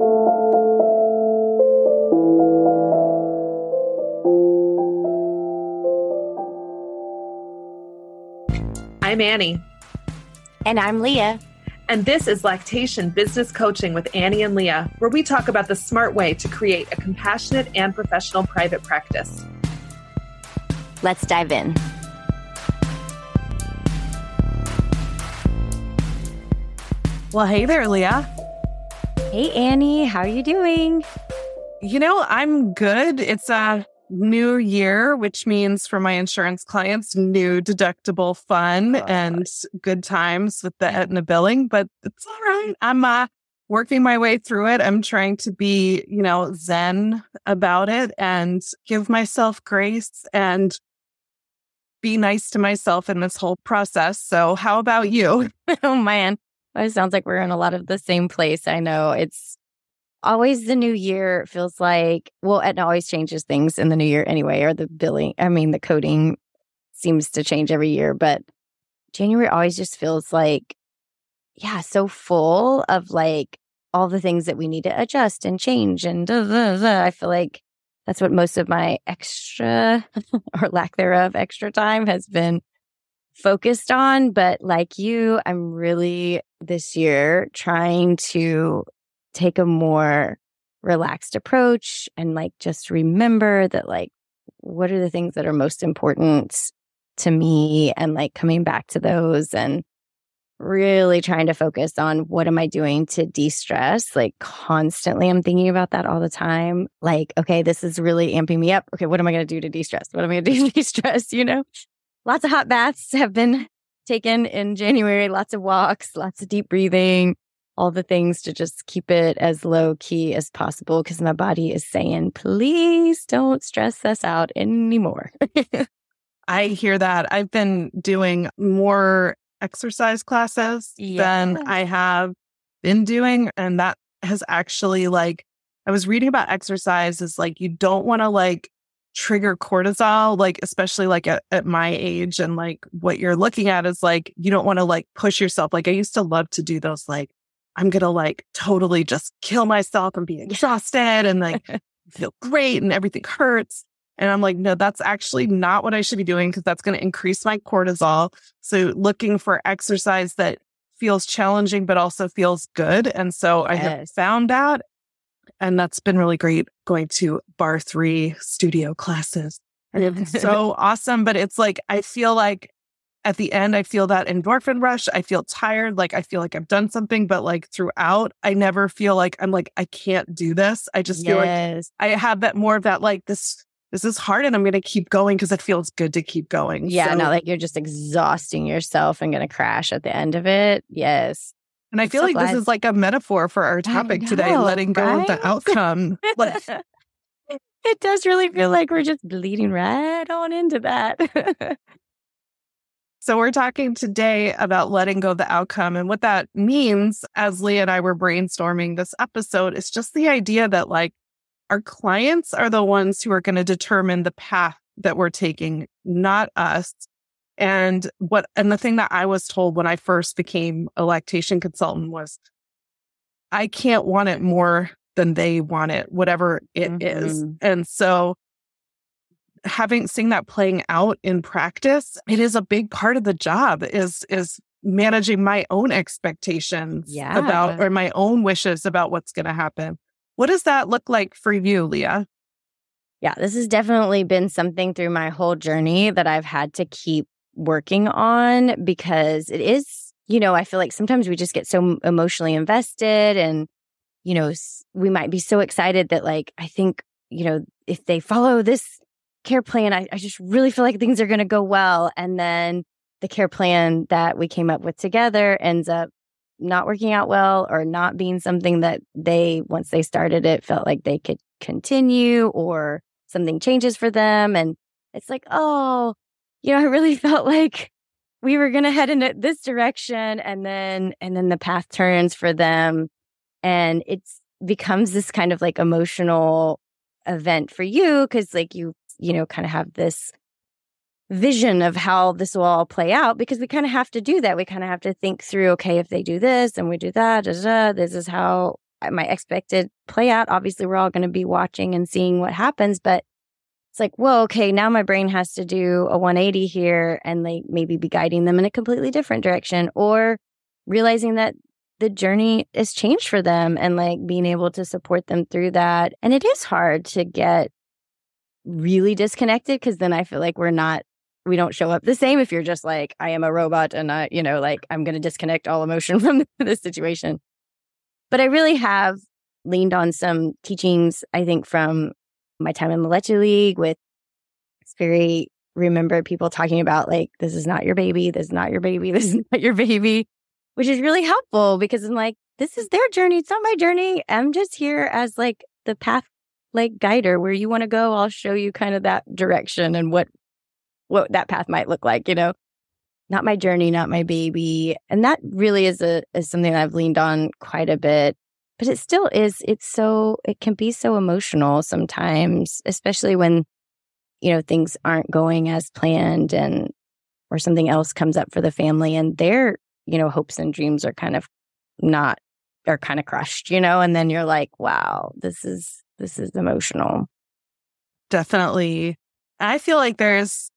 I'm Annie. And I'm Leah. And this is Lactation Business Coaching with Annie and Leah, where we talk about the smart way to create a compassionate and professional private practice. Let's dive in. Well, hey there, Leah. Hey, Annie. How are you doing? You know, I'm good. It's a new year, which means for my insurance clients, new deductible fun uh, and good times with the Aetna billing, but it's all right. I'm uh, working my way through it. I'm trying to be, you know, zen about it and give myself grace and be nice to myself in this whole process. So, how about you? oh, man. It sounds like we're in a lot of the same place. I know it's always the new year feels like well it always changes things in the new year anyway or the billing i mean the coding seems to change every year but january always just feels like yeah so full of like all the things that we need to adjust and change and duh, duh, duh. i feel like that's what most of my extra or lack thereof extra time has been focused on but like you i'm really this year trying to take a more relaxed approach and like just remember that like what are the things that are most important to me and like coming back to those and really trying to focus on what am I doing to de-stress? Like constantly I'm thinking about that all the time. Like okay this is really amping me up. Okay what am I going to do to de-stress? What am I going to do to de-stress you know lots of hot baths have been taken in January lots of walks lots of deep breathing all the things to just keep it as low key as possible because my body is saying, please don't stress us out anymore. I hear that. I've been doing more exercise classes than I have been doing. And that has actually like, I was reading about exercise is like, you don't want to like trigger cortisol, like, especially like at, at my age and like what you're looking at is like, you don't want to like push yourself. Like I used to love to do those like I'm to like totally just kill myself and be exhausted and like feel great and everything hurts. And I'm like, no, that's actually not what I should be doing because that's going to increase my cortisol. So looking for exercise that feels challenging, but also feels good. And so yes. I have found that. And that's been really great going to barre3 studio classes. And it's so awesome. But it's like, I feel like at the end, I feel that endorphin rush. I feel tired. Like I feel like I've done something, but like throughout, I never feel like I'm like, I can't do this. I just feel like I have that more of that, like this, this is hard and I'm going to keep going because it feels good to keep going. Yeah. So, not like you're just exhausting yourself and going to crash at the end of it. Yes. And I feel so like glad. this is like a metaphor for our topic know, today, letting go right? of the outcome. it does really feel like we're just bleeding right on into that. So, we're talking today about letting go of the outcome. And what that means, as Leah and I were brainstorming this episode, is just the idea that, like, our clients are the ones who are going to determine the path that we're taking, not us. And what, and the thing that I was told when I first became a lactation consultant was I can't want it more than they want it, whatever it mm-hmm. is. And so having seen that playing out in practice, it is a big part of the job is, is managing my own expectations yeah. about, or my own wishes about what's going to happen. What does that look like for you, Leah? Yeah, this has definitely been something through my whole journey that I've had to keep working on because it is, you know, I feel like sometimes we just get so emotionally invested and, you know, we might be so excited that, like, I think, you know, if they follow this care plan, I, I just really feel like things are going to go well. And then the care plan that we came up with together ends up not working out well or not being something that they, once they started it, felt like they could continue or something changes for them. And it's like, oh, you know, I really felt like we were going to head in this direction. And then, and then the path turns for them. And it's becomes this kind of like emotional event for you because like you, you know, kind of have this vision of how this will all play out because we kind of have to do that. We kind of have to think through, okay, if they do this and we do that, da, da, this is how uh, my expected play out. Obviously, we're all going to be watching and seeing what happens, but it's like, well, okay, now my brain has to do a 180 here and like maybe be guiding them in a completely different direction or realizing that the journey has changed for them and like being able to support them through that. And it is hard to get really disconnected because then I feel like we're not we don't show up the same if you're just like i am a robot and i you know like i'm going to disconnect all emotion from this situation but i really have leaned on some teachings i think from my time in the Leche League with very remember people talking about like this is not your baby this is not your baby this is not your baby which is really helpful because i'm like this is their journey it's not my journey i'm just here as like the path like guider where you want to go i'll show you kind of that direction and what what that path might look like, you know? Not my journey, not my baby. And that really is a is something I've leaned on quite a bit. But it still is, it's so it can be so emotional sometimes, especially when, you know, things aren't going as planned and or something else comes up for the family and their, you know, hopes and dreams are kind of not are kind of crushed, you know, and then you're like, wow, this is this is emotional. Definitely. I feel like there's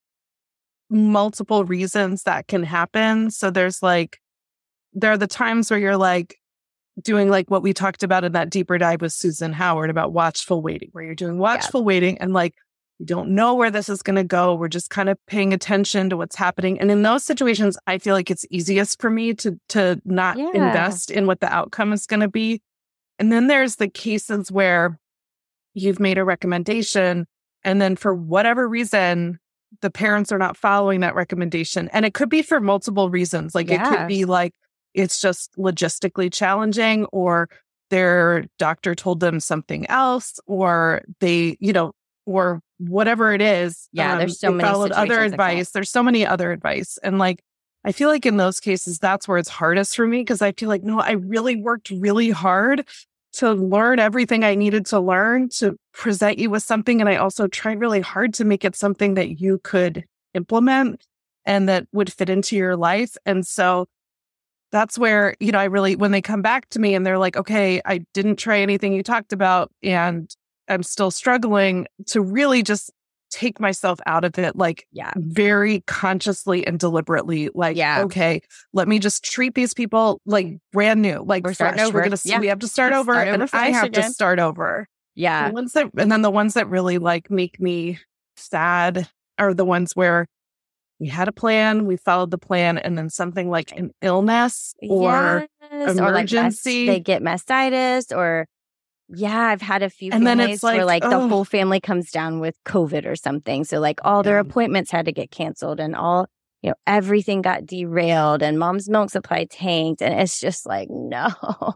multiple reasons that can happen. So there's like, there are the times where you're like doing like what we talked about in that deeper dive with Susan Howard about watchful waiting, where you're doing watchful yeah. waiting and like, you don't know where this is going to go. We're just kind of paying attention to what's happening. And in those situations, I feel like it's easiest for me to, to not yeah. invest in what the outcome is going to be. And then there's the cases where you've made a recommendation and then for whatever reason, the parents are not following that recommendation. And it could be for multiple reasons. Like yeah. it could be like it's just logistically challenging or their doctor told them something else or they, you know, or whatever it is. Yeah, um, there's so many followed other advice. There's so many other advice. And like I feel like in those cases, that's where it's hardest for me because I feel like, no, I really worked really hard to learn everything I needed to learn to present you with something. And I also tried really hard to make it something that you could implement and that would fit into your life. And so that's where, you know, I really, when they come back to me and they're like, okay, I didn't try anything you talked about and I'm still struggling to really just take myself out of it like yeah. very consciously and deliberately like yeah. Okay let me just treat these people like brand new like we're fresh. We're gonna yeah. we have to start over start and i have again. to start over. Yeah. the ones that and then the ones that really like make me sad are the ones where we had a plan, we followed the plan, and then something like an illness or yes. emergency. Or like they get mastitis or yeah, I've had a few and then it's like, where like oh. the whole family comes down with COVID or something. So like all their appointments had to get canceled and all, you know, everything got derailed and mom's milk supply tanked. And it's just like, no.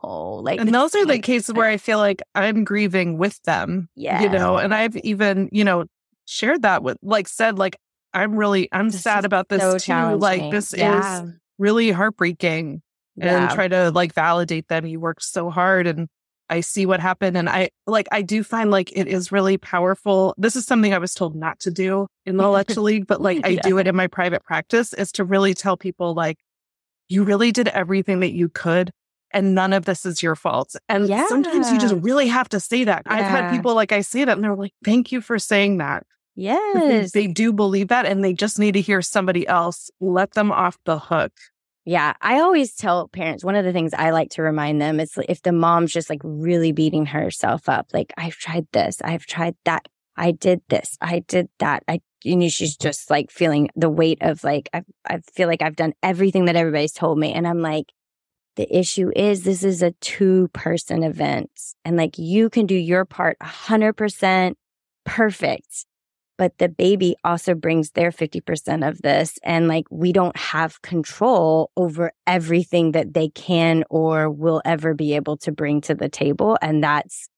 Like And those are the cases where I feel like I'm grieving with them. Yeah. You know, and I've even, you know, shared that with like said, like, I'm really I'm this sad about this so too. Like this yeah. is really heartbreaking. Yeah. And try to like validate them. You worked so hard and I see what happened. And I like, I do find like it is really powerful. This is something I was told not to do in the Leche League, but like I yeah. do it in my private practice is to really tell people like, you really did everything that you could and none of this is your fault. And yeah. sometimes you just really have to say that. Yeah. I've had people like I say that and they're like, thank you for saying that. Yes. They, they do believe that and they just need to hear somebody else let them off the hook. Yeah, I always tell parents one of the things I like to remind them is if the mom's just like really beating herself up, like I've tried this, I've tried that, I did this, I did that, I you know she's just like feeling the weight of like I I feel like I've done everything that everybody's told me, and I'm like, the issue is this is a two person event, and like you can do your part hundred percent perfect, but the baby also brings their 50% of this. And like, we don't have control over everything that they can or will ever be able to bring to the table. And that's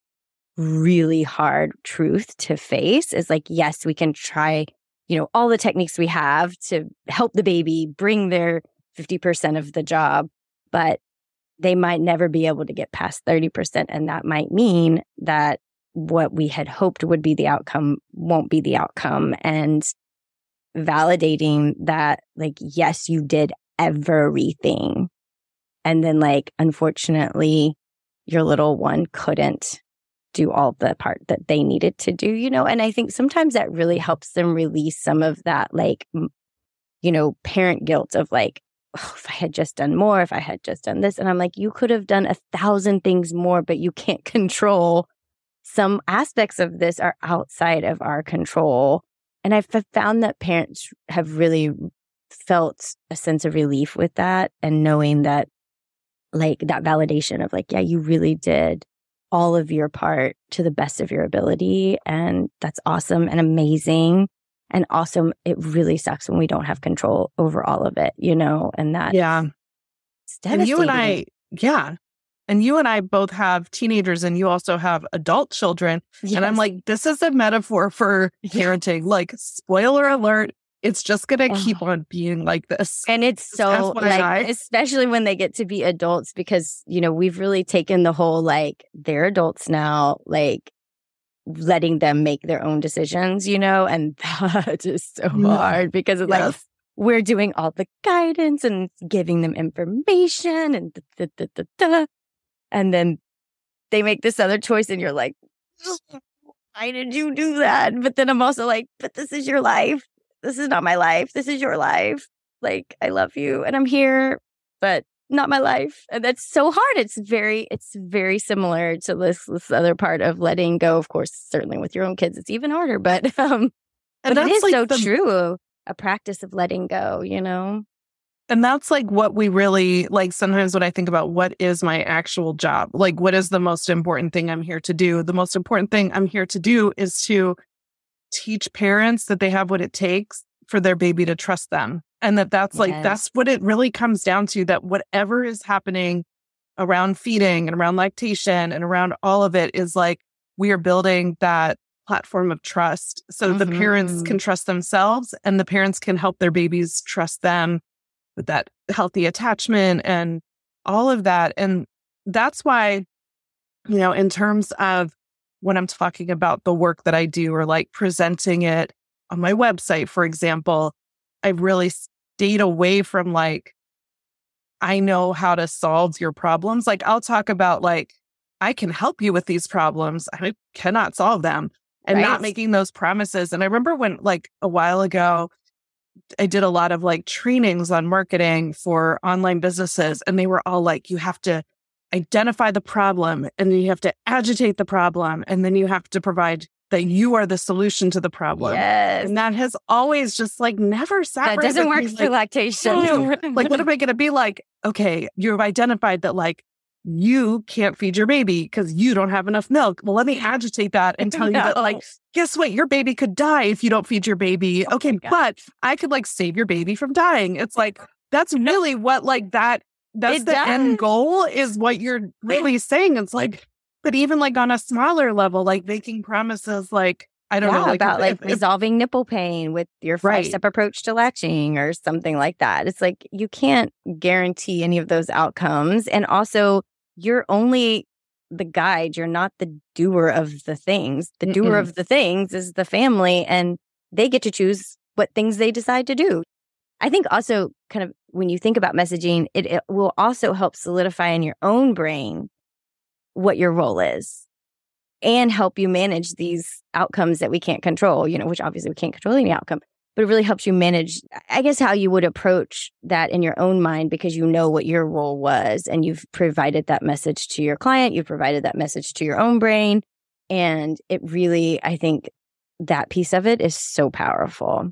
really hard truth to face is like, yes, we can try, you know, all the techniques we have to help the baby bring their 50% of the job, but they might never be able to get past 30%. And that might mean that what we had hoped would be the outcome won't be the outcome. And validating that like yes you did everything. And then like unfortunately your little one couldn't do all the part that they needed to do you know? And i think sometimes that really helps them release some of that like you know parent guilt of like oh, if i had just done more if i had just done this. And i'm like you could have done a thousand things more but you can't control some aspects of this are outside of our control. And I've found that parents have really felt a sense of relief with that and knowing that, like, that validation of, like, yeah, you really did all of your part to the best of your ability. And that's awesome and amazing. And also, it really sucks when we don't have control over all of it, you know, and that. Yeah. And you and I, yeah. And you and I both have teenagers and you also have adult children. Yes. And I'm like, this is a metaphor for parenting. Like, spoiler alert, it's just going to oh. keep on being like this. And it's so like, especially when they get to be adults, because, you know, we've really taken the whole like, they're adults now, like, letting them make their own decisions, you know, and that is so mm. hard because it's yes. like, we're doing all the guidance and giving them information and da, da, da, and then they make this other choice and you're like why did you do that? But then i'm also like but this is your life. This is not my life. This is your life. Like i love you and i'm here but not my life. And that's so hard. It's very it's very similar to this this other part of letting go of course certainly with your own kids it's even harder but um and but it is like so the, true a practice of letting go you know and that's like what we really like. Sometimes when I think about what is my actual job, like what is the most important thing I'm here to do? The most important thing I'm here to do is to teach parents that they have what it takes for their baby to trust them. And that that's yes. like, that's what it really comes down to that whatever is happening around feeding and around lactation and around all of it is like, we are building that platform of trust so mm-hmm. the parents can trust themselves and the parents can help their babies trust them that healthy attachment and all of that. And that's why, you know, in terms of when I'm talking about the work that I do or like presenting it on my website, for example, I've really stayed away from like, I know how to solve your problems. Like, I'll talk about like, I can help you with these problems. I cannot solve them and right. not making those promises. And I remember when, like, a while ago, I did a lot of like trainings on marketing for online businesses, and they were all like, you have to identify the problem and then you have to agitate the problem and then you have to provide that you are the solution to the problem. Yes. And that has always just like never sat. That doesn't work for like, lactation. like, what am I going to be like? Okay, you've identified that like you can't feed your baby because you don't have enough milk. Well, let me agitate that and tell no. you that, like, guess what? Your baby could die if you don't feed your baby. Oh okay, but I could like save your baby from dying. It's like, that's really what, like, that, that's it the does. end goal is what you're really saying. It's like, but even like on a smaller level, like making promises, like, I don't yeah, know like, about if, like if, resolving nipple pain with your five step approach to latching or something like that. It's like you can't guarantee any of those outcomes. And also, you're only the guide. You're not the doer of the things. The Mm-mm. doer of the things is the family, and they get to choose what things they decide to do. I think also, kind of, when you think about messaging, it, it will also help solidify in your own brain what your role is and help you manage these outcomes that we can't control, you know, which obviously we can't control any outcome but it really helps you manage, I guess, how you would approach that in your own mind because you know what your role was and you've provided that message to your client, you've provided that message to your own brain. And it really, I think that piece of it is so powerful.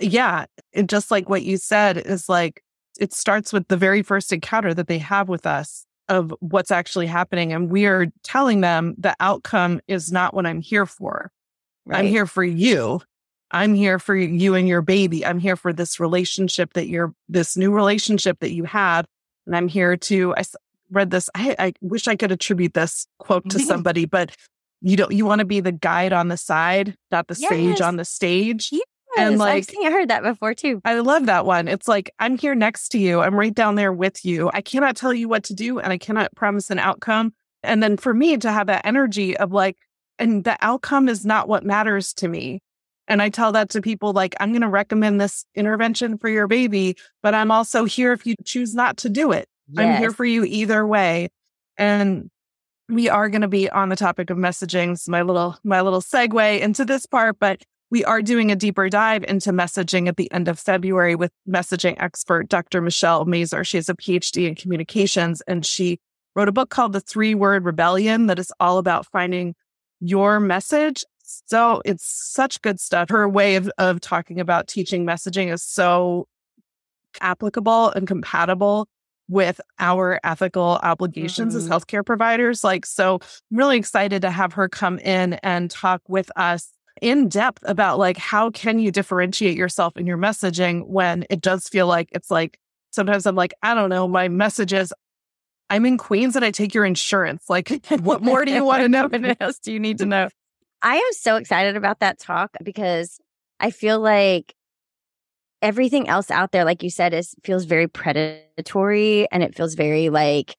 yeah, and just like what you said is like it starts with the very first encounter that they have with us of what's actually happening and we are telling them the outcome is not what I'm here for. Right. I'm here for you. I'm here for you and your baby. I'm here for this relationship that you're this new relationship that you have and I'm here to I read this I, I wish I could attribute this quote to somebody but you don't you want to be the guide on the side, not the yes. sage on the stage. Yeah and like I've seen, I heard that before too. I love that one. It's like I'm here next to you. I'm right down there with you. I cannot tell you what to do and I cannot promise an outcome. And then for me to have that energy of like, and the outcome is not what matters to me. And I tell that to people like, I'm going to recommend this intervention for your baby, but I'm also here if you choose not to do it. Yes. I'm here for you either way. And we are going to be on the topic of messaging. So my little, my little segue into this part, but we are doing a deeper dive into messaging at the end of February with messaging expert Dr. Michelle Mazur. She has a PhD in communications and she wrote a book called The Three Word Rebellion that is all about finding your message. So it's such good stuff. Her way of, of talking about teaching messaging is so applicable and compatible with our ethical obligations mm-hmm. as healthcare providers. Like, so I'm really excited to have her come in and talk with us in depth about like how can you differentiate yourself in your messaging when it does feel like it's like sometimes I'm like, I don't know, my messages. I'm in Queens and I take your insurance. Like, what more do you want to know? What else do you need to know? I am so excited about that talk because I feel like everything else out there, like you said, is feels very predatory and it feels very like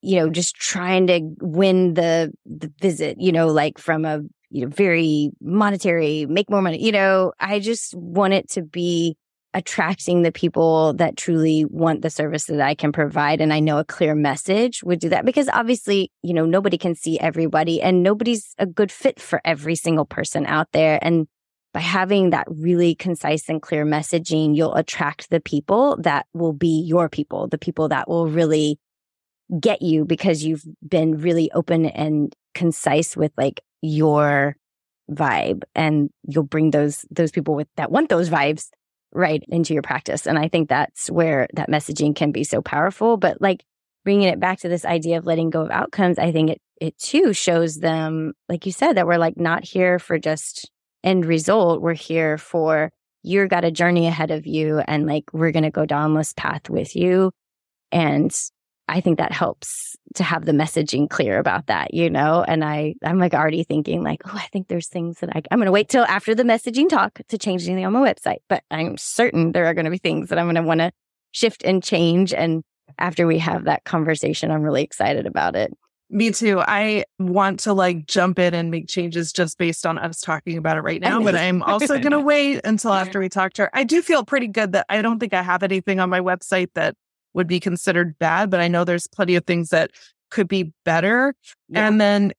you know, just trying to win the the visit, you know, like from a you know very monetary, make more money. You know, I just want it to be attracting the people that truly want the service that I can provide. And I know a clear message would do that because obviously, you know, nobody can see everybody and nobody's a good fit for every single person out there. And by having that really concise and clear messaging, you'll attract the people that will be your people, the people that will really get you because you've been really open and concise with like your vibe and you'll bring those those people with that want those vibes right into your practice. And i think that's where that messaging can be so powerful. But like bringing it back to this idea of letting go of outcomes i think it it too shows them like you said that we're like not here for just end result. We're here for you've got a journey ahead of you and like we're going to go down this path with you. And I think that helps to have the messaging clear about that, you know? And I, I'm like already thinking like, oh, I think there's things that I, I'm going to wait till after the messaging talk to change anything on my website, but I'm certain there are going to be things that I'm going to want to shift and change. And after we have that conversation, I'm really excited about it. Me too. I want to like jump in and make changes just based on us talking about it right now, but I'm also going to wait until after we talk to her. I do feel pretty good that I don't think I have anything on my website that would be considered bad, but I know there's plenty of things that could be better. Yeah. And then,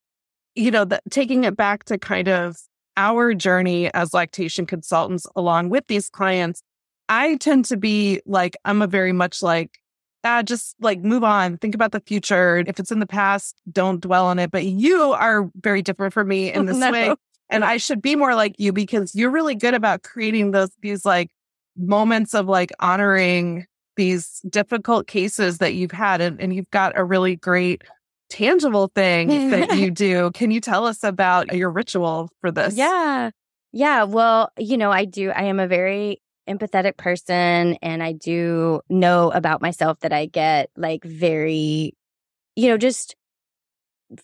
you know, the, taking it back to kind of our journey as lactation consultants along with these clients, I tend to be like, I'm a very much like, ah, just like move on, think about the future. If it's in the past, don't dwell on it. But you are very different from me in this no. way. And I should be more like you because you're really good about creating those, these like moments of like honoring these difficult cases that you've had and, and you've got a really great tangible thing that you do. Can you tell us about your ritual for this? Yeah. Yeah. Well, you know, I do. I am a very empathetic person and I do know about myself that I get like very, you know, just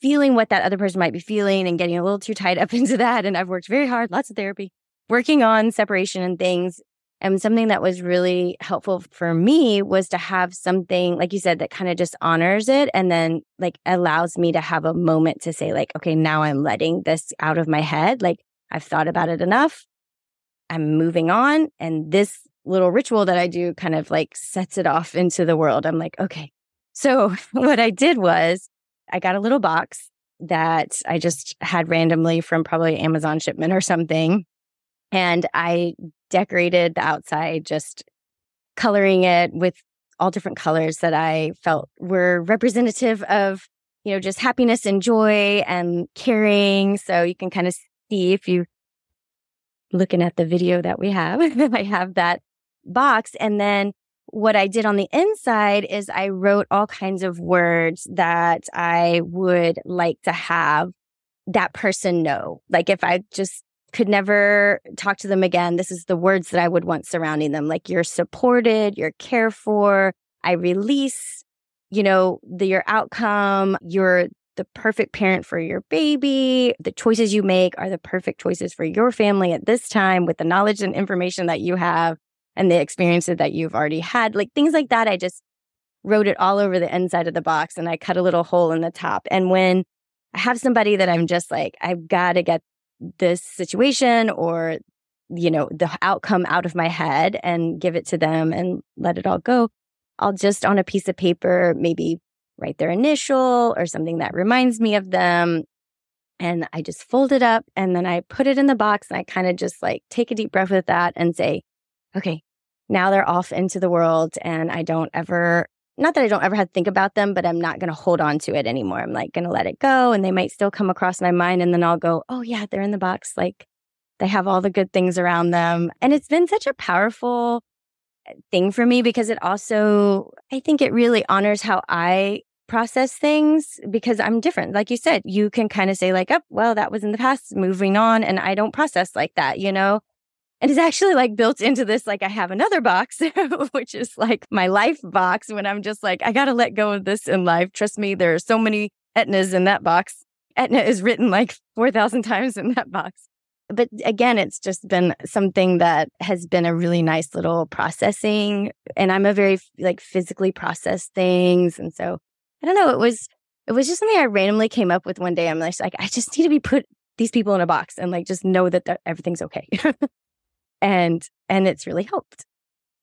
feeling what that other person might be feeling and getting a little too tied up into that. And I've worked very hard, lots of therapy, working on separation and things. And something that was really helpful for me was to have something, like you said, that kind of just honors it and then like allows me to have a moment to say, like, okay, now I'm letting this out of my head. Like I've thought about it enough. I'm moving on. And this little ritual that I do kind of like sets it off into the world. I'm like, okay. So what I did was I got a little box that I just had randomly from probably Amazon shipment or something. And I decorated the outside, just coloring it with all different colors that I felt were representative of, you know, just happiness and joy and caring. So you can kind of see if you looking at the video that we have, I have that box. And then what I did on the inside is I wrote all kinds of words that I would like to have that person know. Like if I just could never talk to them again. This is the words that I would want surrounding them. Like you're supported, you're cared for. I release, you know, the, your outcome. You're the perfect parent for your baby. The choices you make are the perfect choices for your family at this time with the knowledge and information that you have and the experiences that you've already had. Like things like that. I just wrote it all over the inside of the box and I cut a little hole in the top. And when I have somebody that I'm just like, I've got to get this situation or you know the outcome out of my head and give it to them and let it all go. I'll just on a piece of paper maybe write their initial or something that reminds me of them and i just fold it up and then i put it in the box and i kind of just like take a deep breath with that and say okay now they're off into the world and i don't ever not that I don't ever have to think about them, but I'm not going to hold on to it anymore. I'm like going to let it go and they might still come across my mind. And then I'll go, oh, yeah, they're in the box. Like they have all the good things around them. And it's been such a powerful eh, thing for me because it also, I think it really honors how I process things because I'm different. Like you said, you can kind of say, like, oh, well, that was in the past, moving on. And I don't process like that, you know? And it's actually like built into this. Like I have another box, which is like my life box when I'm just like, I got to let go of this in life. Trust me, there are so many Aetnas in that box. Aetna is written like 4,000 times in that box. But again, it's just been something that has been a really nice little processing. And I'm a very like physically process things. And so I don't know. It was, it was just something I randomly came up with one day. I'm like, I just need to be put these people in a box and like just know that everything's okay. and, and it's really helped.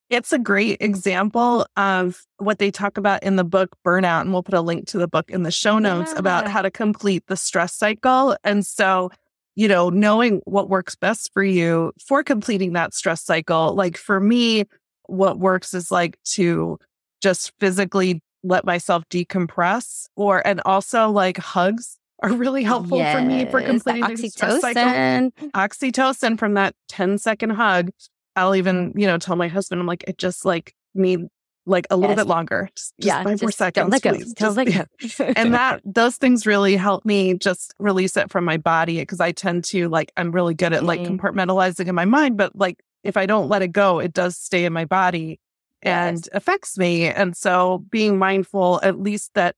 It's a great example of what they talk about in the book Burnout. And we'll put a link to the book in the show notes yeah. about how to complete the stress cycle. And so, you know, knowing what works best for you for completing that stress cycle. Like for me, what works is like to just physically let myself decompress or, and also like hugs are really helpful yes, for me for completing the stress cycle. Oxytocin from that 10 second hug I'll even, you know, tell my husband, I'm like, it just like need like a little yes. bit longer. Just, just yeah, five just more seconds. Let go. Just, don't let go. And that those things really help me just release it from my body because I tend to like I'm really good at like mm-hmm. compartmentalizing in my mind, but like if I don't let it go, it does stay in my body and yes. affects me. And so being mindful, at least that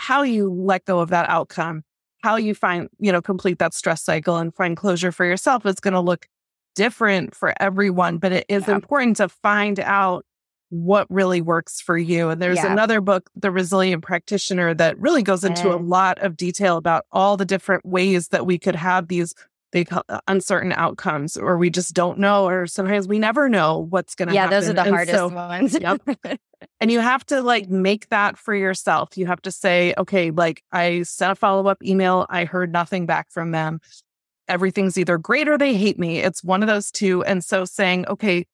how you let go of that outcome, how you find, you know, complete that stress cycle and find closure for yourself is going to look different for everyone, but it is yeah. important to find out what really works for you. And there's yeah. another book, The Resilient Practitioner, that really goes into a lot of detail about all the different ways that we could have these they call uh, uncertain outcomes or we just don't know or sometimes we never know what's going to yeah, happen. Yeah, those are the and hardest so, ones. yep. And you have to like make that for yourself. You have to say, okay, like I sent a follow up email. I heard nothing back from them everything's either great or they hate me. It's one of those two. And so saying, okay,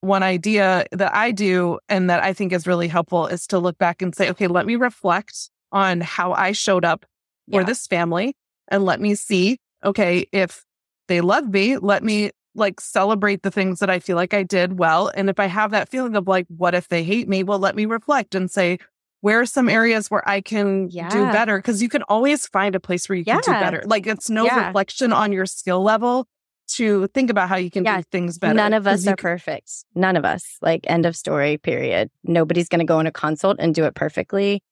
one idea that I do and that I think is really helpful is to look back and say, okay, let me reflect on how I showed up for yeah. this family and let me see, okay, if they love me, let me like celebrate the things that I feel like I did well. And if I have that feeling of like, what if they hate me? Well, let me reflect and say, where are some areas where I can yeah. do better? Because you can always find a place where you can do better. Like it's no yeah. reflection on your skill level to think about how you can do things better. None of us are can... perfect. None of us. Like end of story, period. Nobody's going to go in a consult and do it perfectly.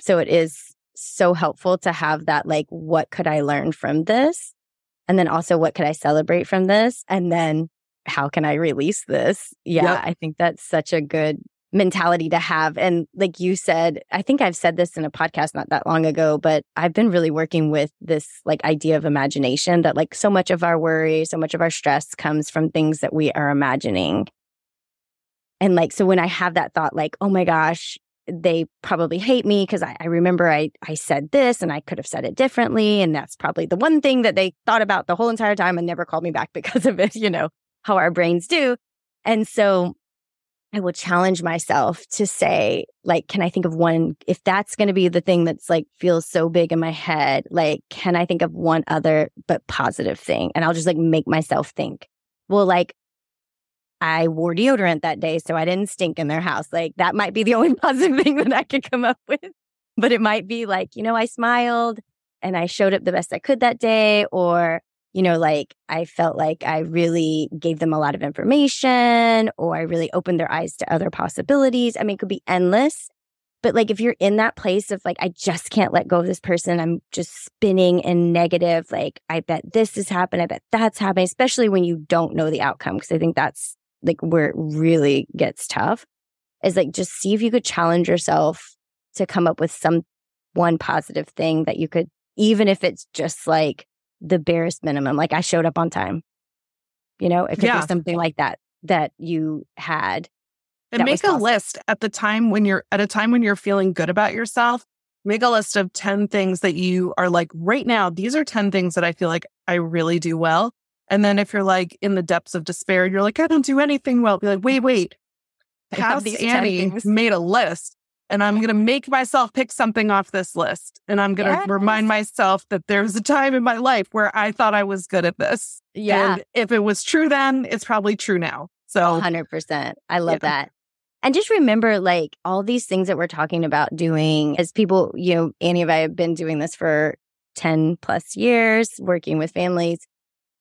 So it is so helpful to have that, like, what could I learn from this? And then also, what could I celebrate from this? And then how can I release this? Yeah, yep. I think that's such a good mentality to have. And like you said, I think I've said this in a podcast not that long ago, but I've been really working with this like idea of imagination that like so much of our worry, so much of our stress comes from things that we are imagining. And like, so when I have that thought, like, oh my gosh, they probably hate me because I, I, remember I, I said this and I could have said it differently. And that's probably the one thing that they thought about the whole entire time and never called me back because of it, you know, how our brains do. And so I will challenge myself to say, like, can I think of one, if that's going to be the thing that's like feels so big in my head, like, can I think of one other but positive thing? And I'll just like make myself think, well, like, I wore deodorant that day, so I didn't stink in their house. Like, that might be the only positive thing that I could come up with. But it might be like, you know, I smiled and I showed up the best I could that day, or you know, like I felt like I really gave them a lot of information or I really opened their eyes to other possibilities. I mean, it could be endless. But like if you're in that place of like, I just can't let go of this person, I'm just spinning in negative, like, I bet this has happened. I bet that's happening, especially when you don't know the outcome. Cause I think that's like where it really gets tough is like just see if you could challenge yourself to come up with some one positive thing that you could, even if it's just like, the barest minimum. Like I showed up on time. You know, if yeah. something like that that you had. And make a list at the time when you're at a time when you're feeling good about yourself. Make a list of 10 things that you are like, right now, these are 10 things that I feel like I really do well. And then if you're like in the depths of despair, you're like, I don't do anything well. Be like, wait, wait. Past Annie made a list and I'm going to make myself pick something off this list. And I'm going to yes. remind myself that there was a time in my life where I thought I was good at this. Yeah. And if it was true then, it's probably true now. So 100%. I love yeah. that. And just remember, like, all these things that we're talking about doing as people, you know, Annie and I have been doing this for 10 plus years, working with families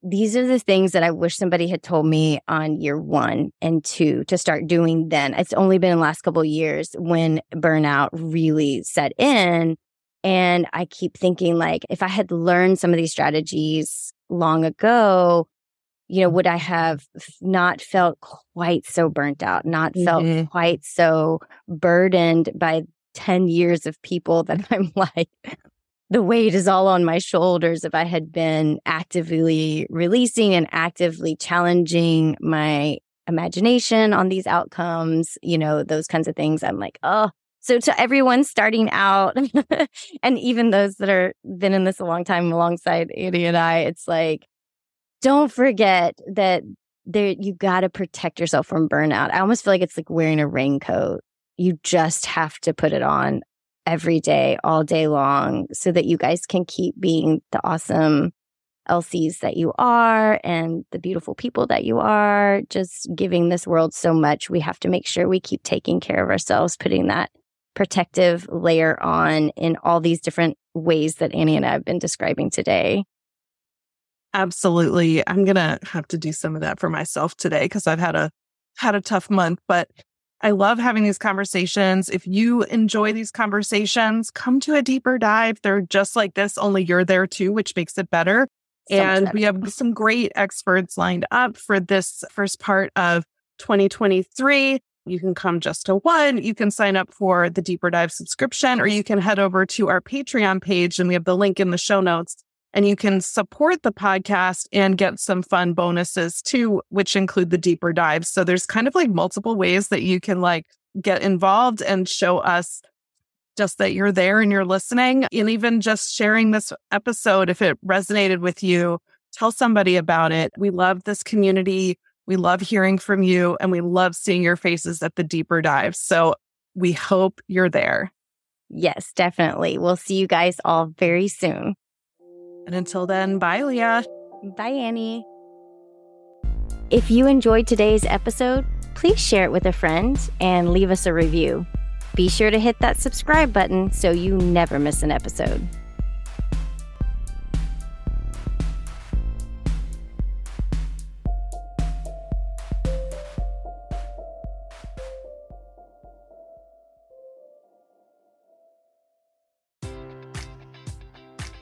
these are the things that I wish somebody had told me on year one and two to start doing then. It's only been the last couple years when burnout really set in. And I keep thinking like, if I had learned some of these strategies long ago, you know, would I have not felt quite so burnt out, not felt mm-hmm. quite so burdened by 10 years of people that I'm like, the weight is all on my shoulders. If I had been actively releasing and actively challenging my imagination on these outcomes, you know, those kinds of things, I'm like, oh, so to everyone starting out and even those that are been in this a long time alongside Annie and I, it's like, don't forget that there you got to protect yourself from burnout. I almost feel like it's like wearing a raincoat. You just have to put it on every day, all day long, so that you guys can keep being the awesome LCs that you are and the beautiful people that you are, just giving this world so much. We have to make sure we keep taking care of ourselves, putting that protective layer on in all these different ways that Annie and I have been describing today. Absolutely. I'm going to have to do some of that for myself today because I've had a had a tough month, but I love having these conversations. If you enjoy these conversations, come to a deeper dive. They're just like this, only you're there too, which makes it better. So and better. we have some great experts lined up for this first part of 2023. You can come just to one. You can sign up for the deeper dive subscription, or you can head over to our Patreon page and we have the link in the show notes and you can support the podcast and get some fun bonuses too, which include the deeper dives. So there's kind of like multiple ways that you can like get involved and show us just that you're there and you're listening. And even just sharing this episode if it resonated with you tell somebody about it. We love this community. We love hearing from you and we love seeing your faces at the deeper dives. So we hope you're there. Yes definitely. We'll see you guys all very soon and until then, bye, Leah. Bye, Annie. If you enjoyed today's episode, please share it with a friend and leave us a review. Be sure to hit that subscribe button so you never miss an episode.